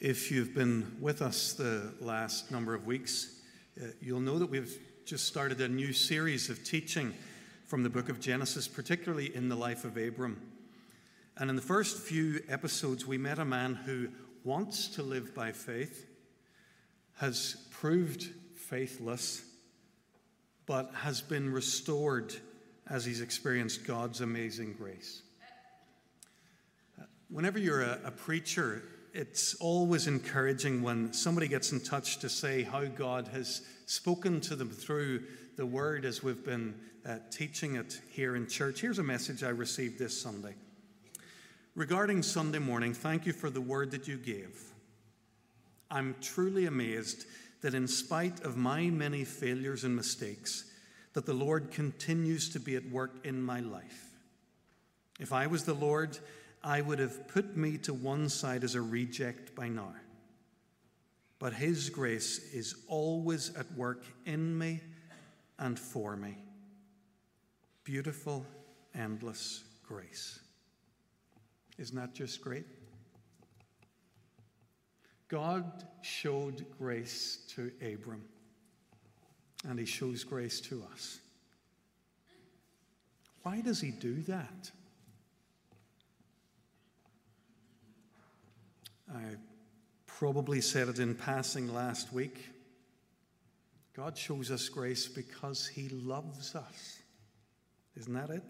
If you've been with us the last number of weeks, uh, you'll know that we've just started a new series of teaching from the book of Genesis, particularly in the life of Abram. And in the first few episodes, we met a man who wants to live by faith, has proved faithless, but has been restored as he's experienced God's amazing grace. Whenever you're a, a preacher, it's always encouraging when somebody gets in touch to say how God has spoken to them through the word as we've been uh, teaching it here in church. Here's a message I received this Sunday. Regarding Sunday morning, thank you for the word that you gave. I'm truly amazed that in spite of my many failures and mistakes, that the Lord continues to be at work in my life. If I was the Lord, I would have put me to one side as a reject by now. But His grace is always at work in me and for me. Beautiful, endless grace. Isn't that just great? God showed grace to Abram, and He shows grace to us. Why does He do that? I probably said it in passing last week. God shows us grace because He loves us. Isn't that it?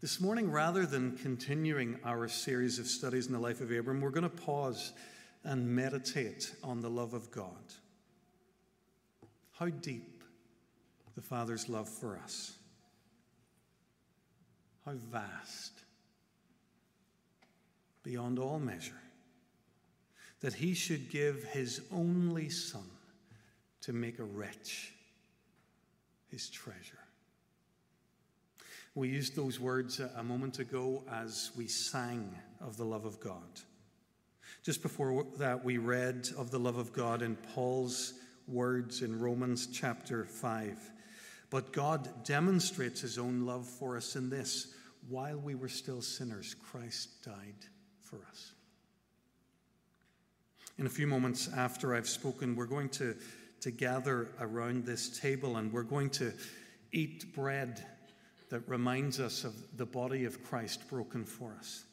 This morning, rather than continuing our series of studies in the life of Abram, we're going to pause and meditate on the love of God. How deep the Father's love for us, how vast beyond all measure, that he should give his only Son to make a wretch his treasure. We used those words a moment ago as we sang of the love of God. Just before that, we read of the love of God in Paul's words in Romans chapter 5. But God demonstrates his own love for us in this while we were still sinners, Christ died for us. In a few moments after I've spoken, we're going to, to gather around this table and we're going to eat bread that reminds us of the body of Christ broken for us.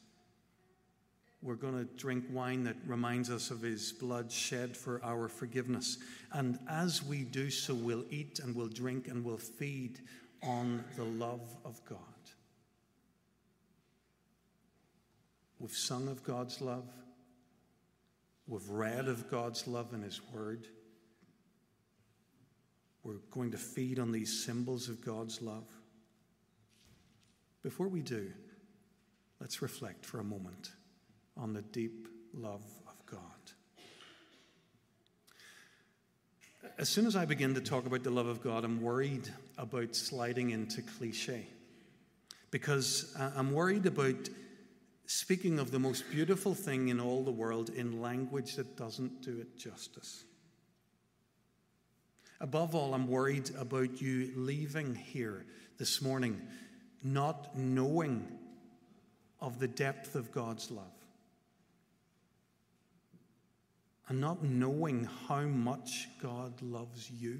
We're going to drink wine that reminds us of his blood shed for our forgiveness. And as we do so, we'll eat and we'll drink and we'll feed on the love of God. We've sung of God's love. We've read of God's love in His Word. We're going to feed on these symbols of God's love. Before we do, let's reflect for a moment on the deep love of God. As soon as I begin to talk about the love of God, I'm worried about sliding into cliche because uh, I'm worried about speaking of the most beautiful thing in all the world in language that doesn't do it justice. Above all, I'm worried about you leaving here this morning not knowing of the depth of God's love and not knowing how much God loves you.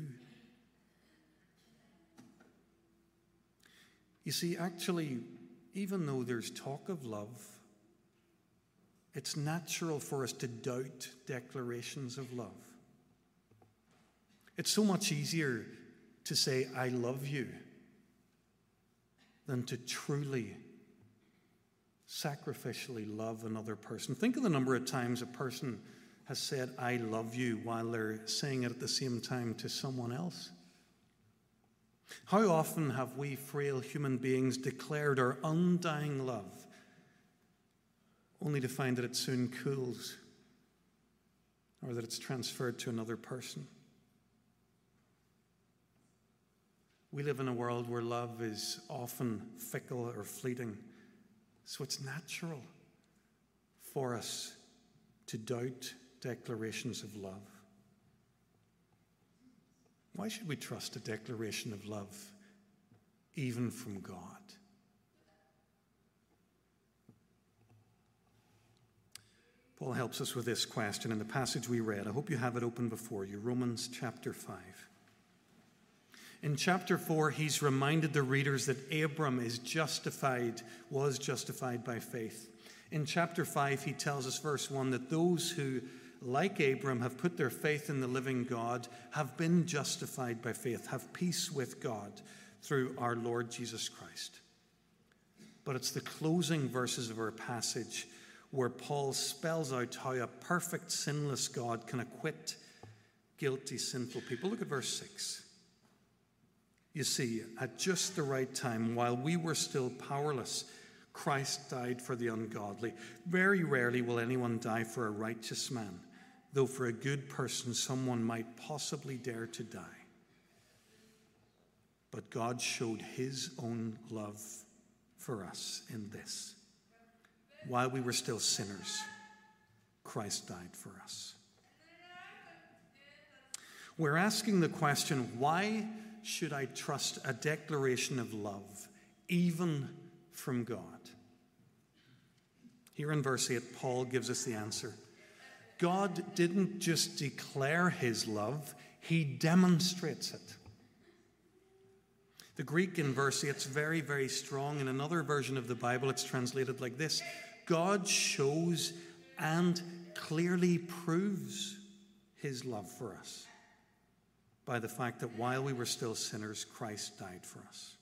You see, actually, even though there's talk of love, it's natural for us to doubt declarations of love. It's so much easier to say, I love you, than to truly sacrificially love another person. Think of the number of times a person has said, I love you, while they're saying it at the same time to someone else. How often have we frail human beings declared our undying love only to find that it soon cools or that it's transferred to another person? We live in a world where love is often fickle or fleeting, so it's natural for us to doubt declarations of love. Why should we trust a declaration of love, even from God? Paul helps us with this question in the passage we read. I hope you have it open before you Romans chapter 5. In chapter 4, he's reminded the readers that Abram is justified, was justified by faith. In chapter 5, he tells us, verse 1, that those who, like Abram, have put their faith in the living God have been justified by faith, have peace with God through our Lord Jesus Christ. But it's the closing verses of our passage where Paul spells out how a perfect, sinless God can acquit guilty, sinful people. Look at verse 6. You see, at just the right time, while we were still powerless, Christ died for the ungodly. Very rarely will anyone die for a righteous man, though for a good person someone might possibly dare to die. But God showed his own love for us in this. While we were still sinners, Christ died for us. We're asking the question why should I trust a declaration of love, even from God? Here in verse 8, Paul gives us the answer. God didn't just declare his love, he demonstrates it. The Greek in verse 8 is very, very strong. In another version of the Bible, it's translated like this God shows and clearly proves his love for us by the fact that while we were still sinners, Christ died for us.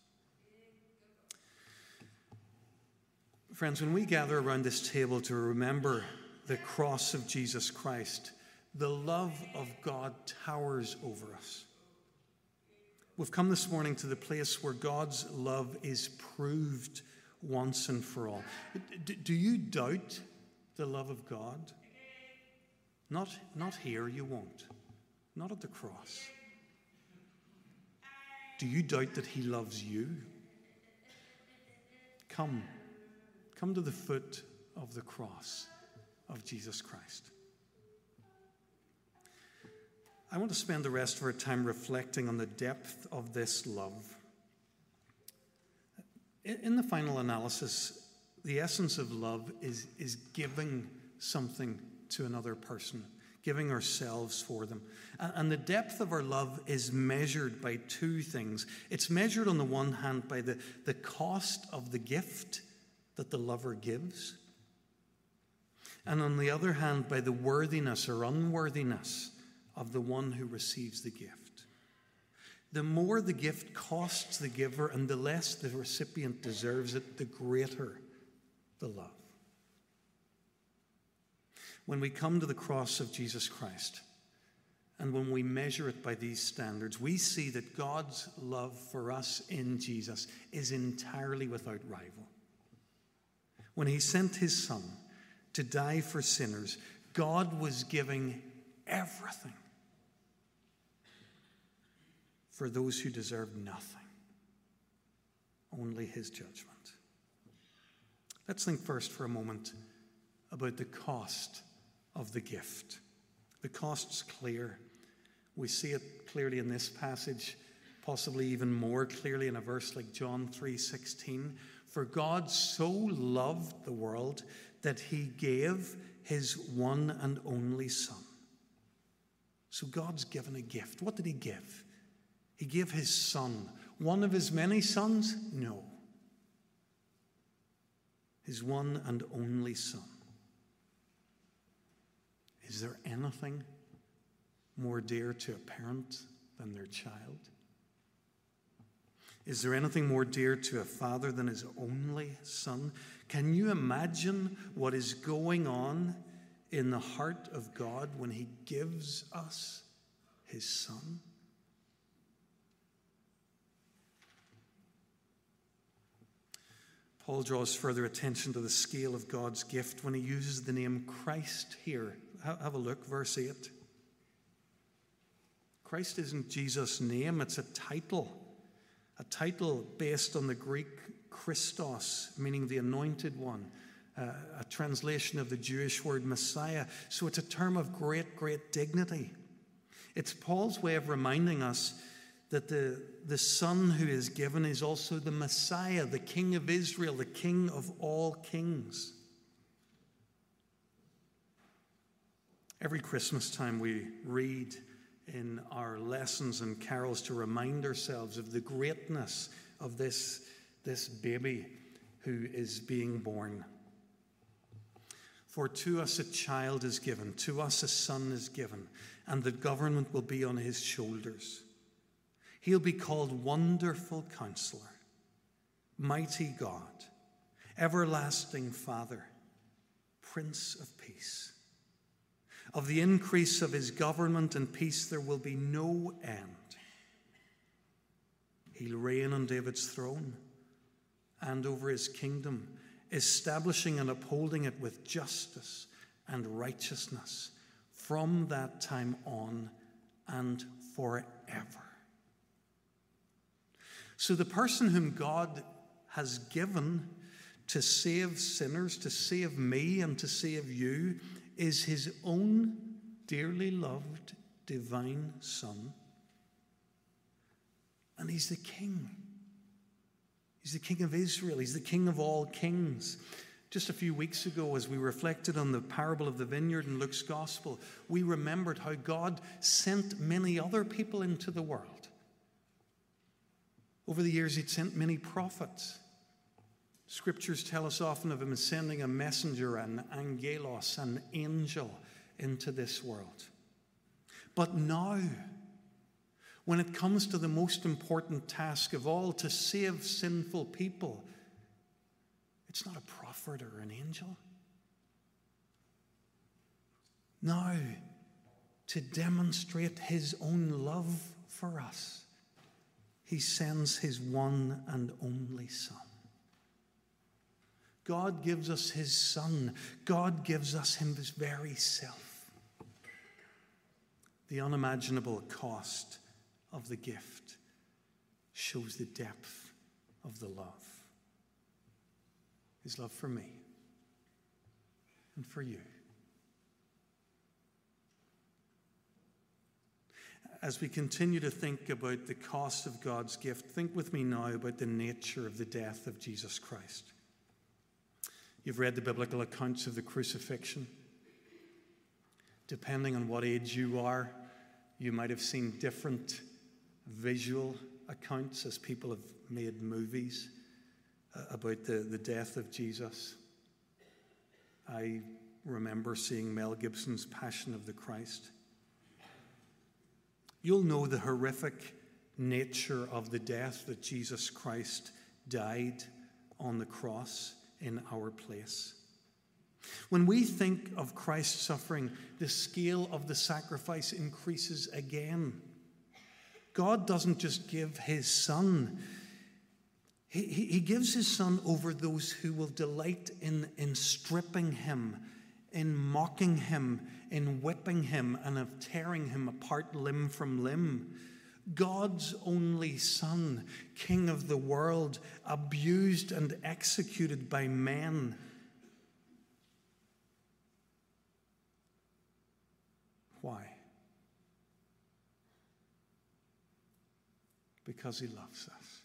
Friends, when we gather around this table to remember the cross of Jesus Christ, the love of God towers over us. We've come this morning to the place where God's love is proved once and for all. Do you doubt the love of God? Not, not here, you won't. Not at the cross. Do you doubt that He loves you? Come. Come to the foot of the cross of Jesus Christ. I want to spend the rest of our time reflecting on the depth of this love. In the final analysis, the essence of love is, is giving something to another person giving ourselves for them. And the depth of our love is measured by two things. It's measured on the one hand by the, the cost of the gift that the lover gives, and on the other hand by the worthiness or unworthiness of the one who receives the gift. The more the gift costs the giver and the less the recipient deserves it, the greater the love when we come to the cross of Jesus Christ and when we measure it by these standards, we see that God's love for us in Jesus is entirely without rival. When He sent His Son to die for sinners, God was giving everything for those who deserve nothing, only His judgment. Let's think first for a moment about the cost of the gift. The cost's clear. We see it clearly in this passage, possibly even more clearly in a verse like John 3:16. For God so loved the world that he gave his one and only son. So God's given a gift. What did he give? He gave his son. One of his many sons? No. His one and only son. Is there anything more dear to a parent than their child? Is there anything more dear to a father than his only son? Can you imagine what is going on in the heart of God when he gives us his son? Paul draws further attention to the scale of God's gift when he uses the name Christ here have a look, verse 8. Christ isn't Jesus' name, it's a title. A title based on the Greek Christos, meaning the anointed one, uh, a translation of the Jewish word Messiah. So it's a term of great, great dignity. It's Paul's way of reminding us that the, the Son who is given is also the Messiah, the King of Israel, the King of all kings. Every Christmas time we read in our lessons and carols to remind ourselves of the greatness of this, this baby who is being born. For to us a child is given, to us a son is given, and the government will be on his shoulders. He'll be called Wonderful Counselor, Mighty God, Everlasting Father, Prince of Peace. Of the increase of his government and peace there will be no end. He'll reign on David's throne and over his kingdom, establishing and upholding it with justice and righteousness from that time on and forever. So, the person whom God has given to save sinners, to save me, and to save you is his own dearly loved divine Son. And he's the King. He's the King of Israel. He's the King of all kings. Just a few weeks ago, as we reflected on the parable of the vineyard in Luke's gospel, we remembered how God sent many other people into the world. Over the years, He'd sent many prophets. Scriptures tell us often of Him sending a messenger, an angelos, an angel into this world. But now, when it comes to the most important task of all, to save sinful people, it's not a prophet or an angel. Now, to demonstrate his own love for us, he sends his one and only Son. God gives us his Son, God gives us him his very self. The unimaginable cost of the gift shows the depth of the love. His love for me and for you. As we continue to think about the cost of God's gift, think with me now about the nature of the death of Jesus Christ. You've read the biblical accounts of the crucifixion. Depending on what age you are, you might have seen different visual accounts as people have made movies uh, about the, the death of Jesus. I remember seeing Mel Gibson's Passion of the Christ. You'll know the horrific nature of the death that Jesus Christ died on the cross in our place. When we think of Christ's suffering, the scale of the sacrifice increases again. God doesn't just give his son, he, he, gives his son over those who will delight in, in stripping him, in mocking him, in whipping him, and of tearing him apart limb from limb. God's only Son, King of the world, abused and executed by men. Why? because He loves us.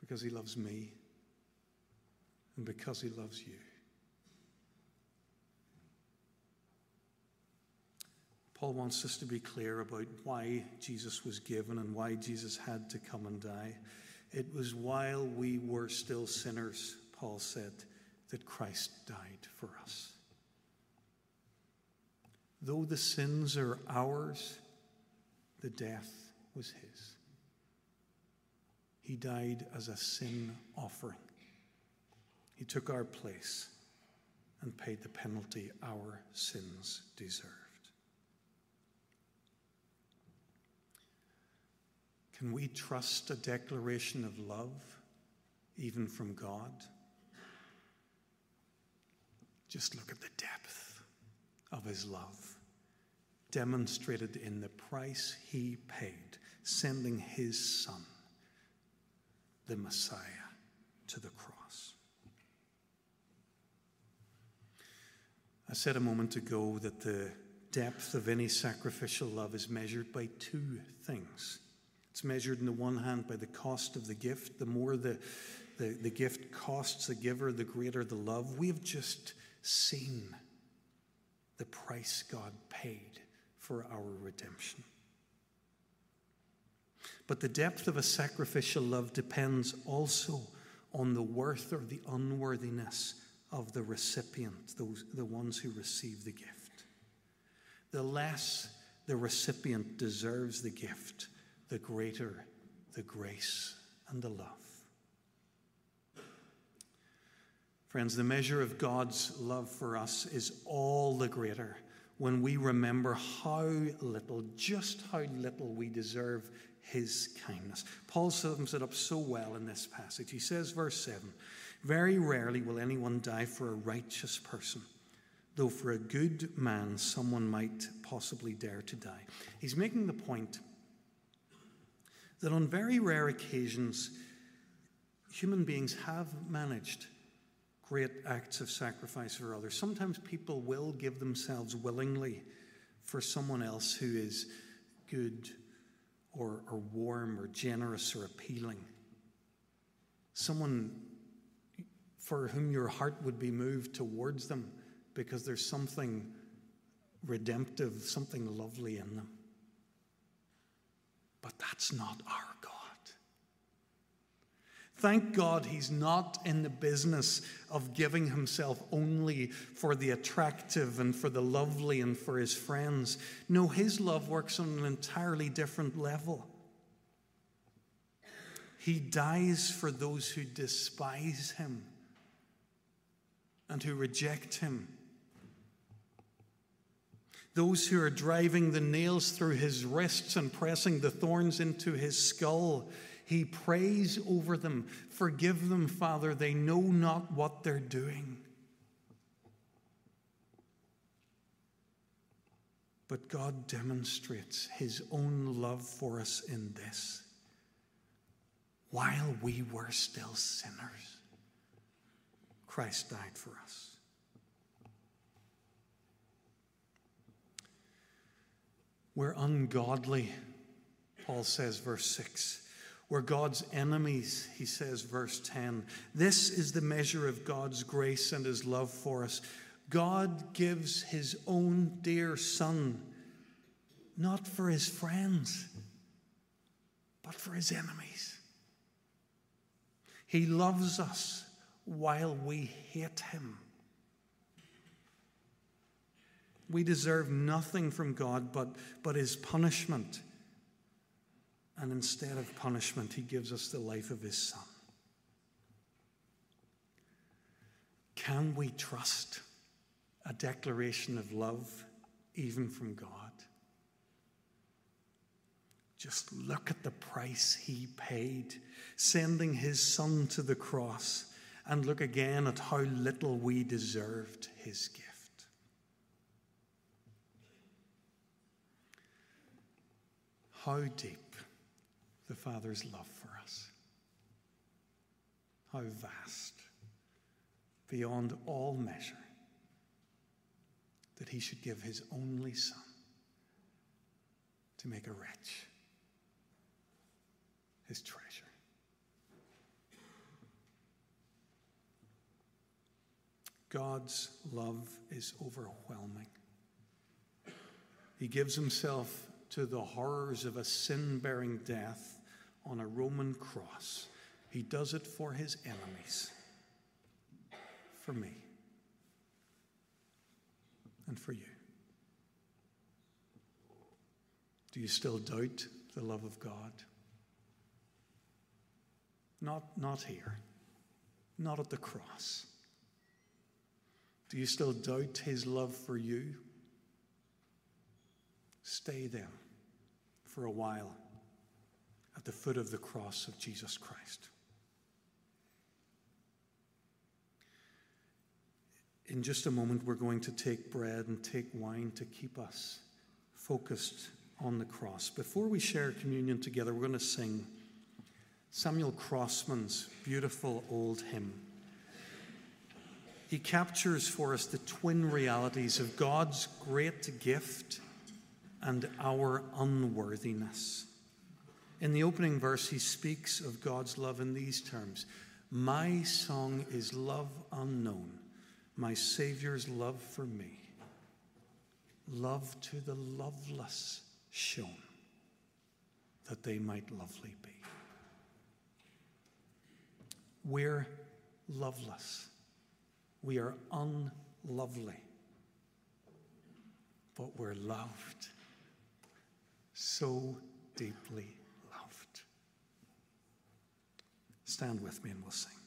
Because He loves me. And because He loves you. Paul wants us to be clear about why Jesus was given and why Jesus had to come and die. It was while we were still sinners, Paul said, that Christ died for us. Though the sins are ours, the death was his. He died as a sin offering. He took our place and paid the penalty our sins deserved. Can we trust a declaration of love, even from God? Just look at the depth of his love demonstrated in the price he paid, sending his son, the Messiah, to the cross. I said a moment ago that the depth of any sacrificial love is measured by two things. It's measured, on the one hand, by the cost of the gift. The more the, the, the gift costs the giver, the greater the love. We have just seen the price God paid for our redemption. But the depth of a sacrificial love depends also on the worth or the unworthiness of the recipient, those, the ones who receive the gift. The less the recipient deserves the gift, the greater the grace and the love. Friends, the measure of God's love for us is all the greater when we remember how little, just how little we deserve his kindness. Paul sums it up so well in this passage. He says, verse 7 Very rarely will anyone die for a righteous person, though for a good man someone might possibly dare to die. He's making the point that on very rare occasions, human beings have managed great acts of sacrifice for others. Sometimes people will give themselves willingly for someone else who is good or, or warm or generous or appealing. Someone for whom your heart would be moved towards them because there's something redemptive, something lovely in them. But that's not our God. Thank God he's not in the business of giving himself only for the attractive and for the lovely and for his friends. No, his love works on an entirely different level. He dies for those who despise him and who reject him. Those who are driving the nails through his wrists and pressing the thorns into his skull he prays over them Forgive them, Father, they know not what they're doing. But God demonstrates his own love for us in this. While we were still sinners, Christ died for us. We're ungodly, Paul says, verse 6. We're God's enemies, he says, verse 10. This is the measure of God's grace and his love for us. God gives his own dear Son, not for his friends, but for his enemies. He loves us while we hate him. We deserve nothing from God but, but his punishment and instead of punishment, he gives us the life of his son. Can we trust a declaration of love even from God? Just look at the price he paid, sending his son to the cross, and look again at how little we deserved his gift. How deep the Father's love for us. How vast, beyond all measure, that He should give His only Son to make a wretch His treasure. God's love is overwhelming. He gives himself to the horrors of a sin bearing death on a Roman cross. He does it for his enemies, for me, and for you. Do you still doubt the love of God? Not, not here, not at the cross. Do you still doubt his love for you? Stay there for a while at the foot of the cross of Jesus Christ. In just a moment, we're going to take bread and take wine to keep us focused on the cross. Before we share communion together, we're going to sing Samuel Crossman's beautiful old hymn. He captures for us the twin realities of God's great gift and our unworthiness. In the opening verse, he speaks of God's love in these terms My song is love unknown, my Saviour's love for me, love to the loveless shown, that they might lovely be. We're loveless. We are unlovely. But we're loved. So deeply loved. Stand with me and we'll sing.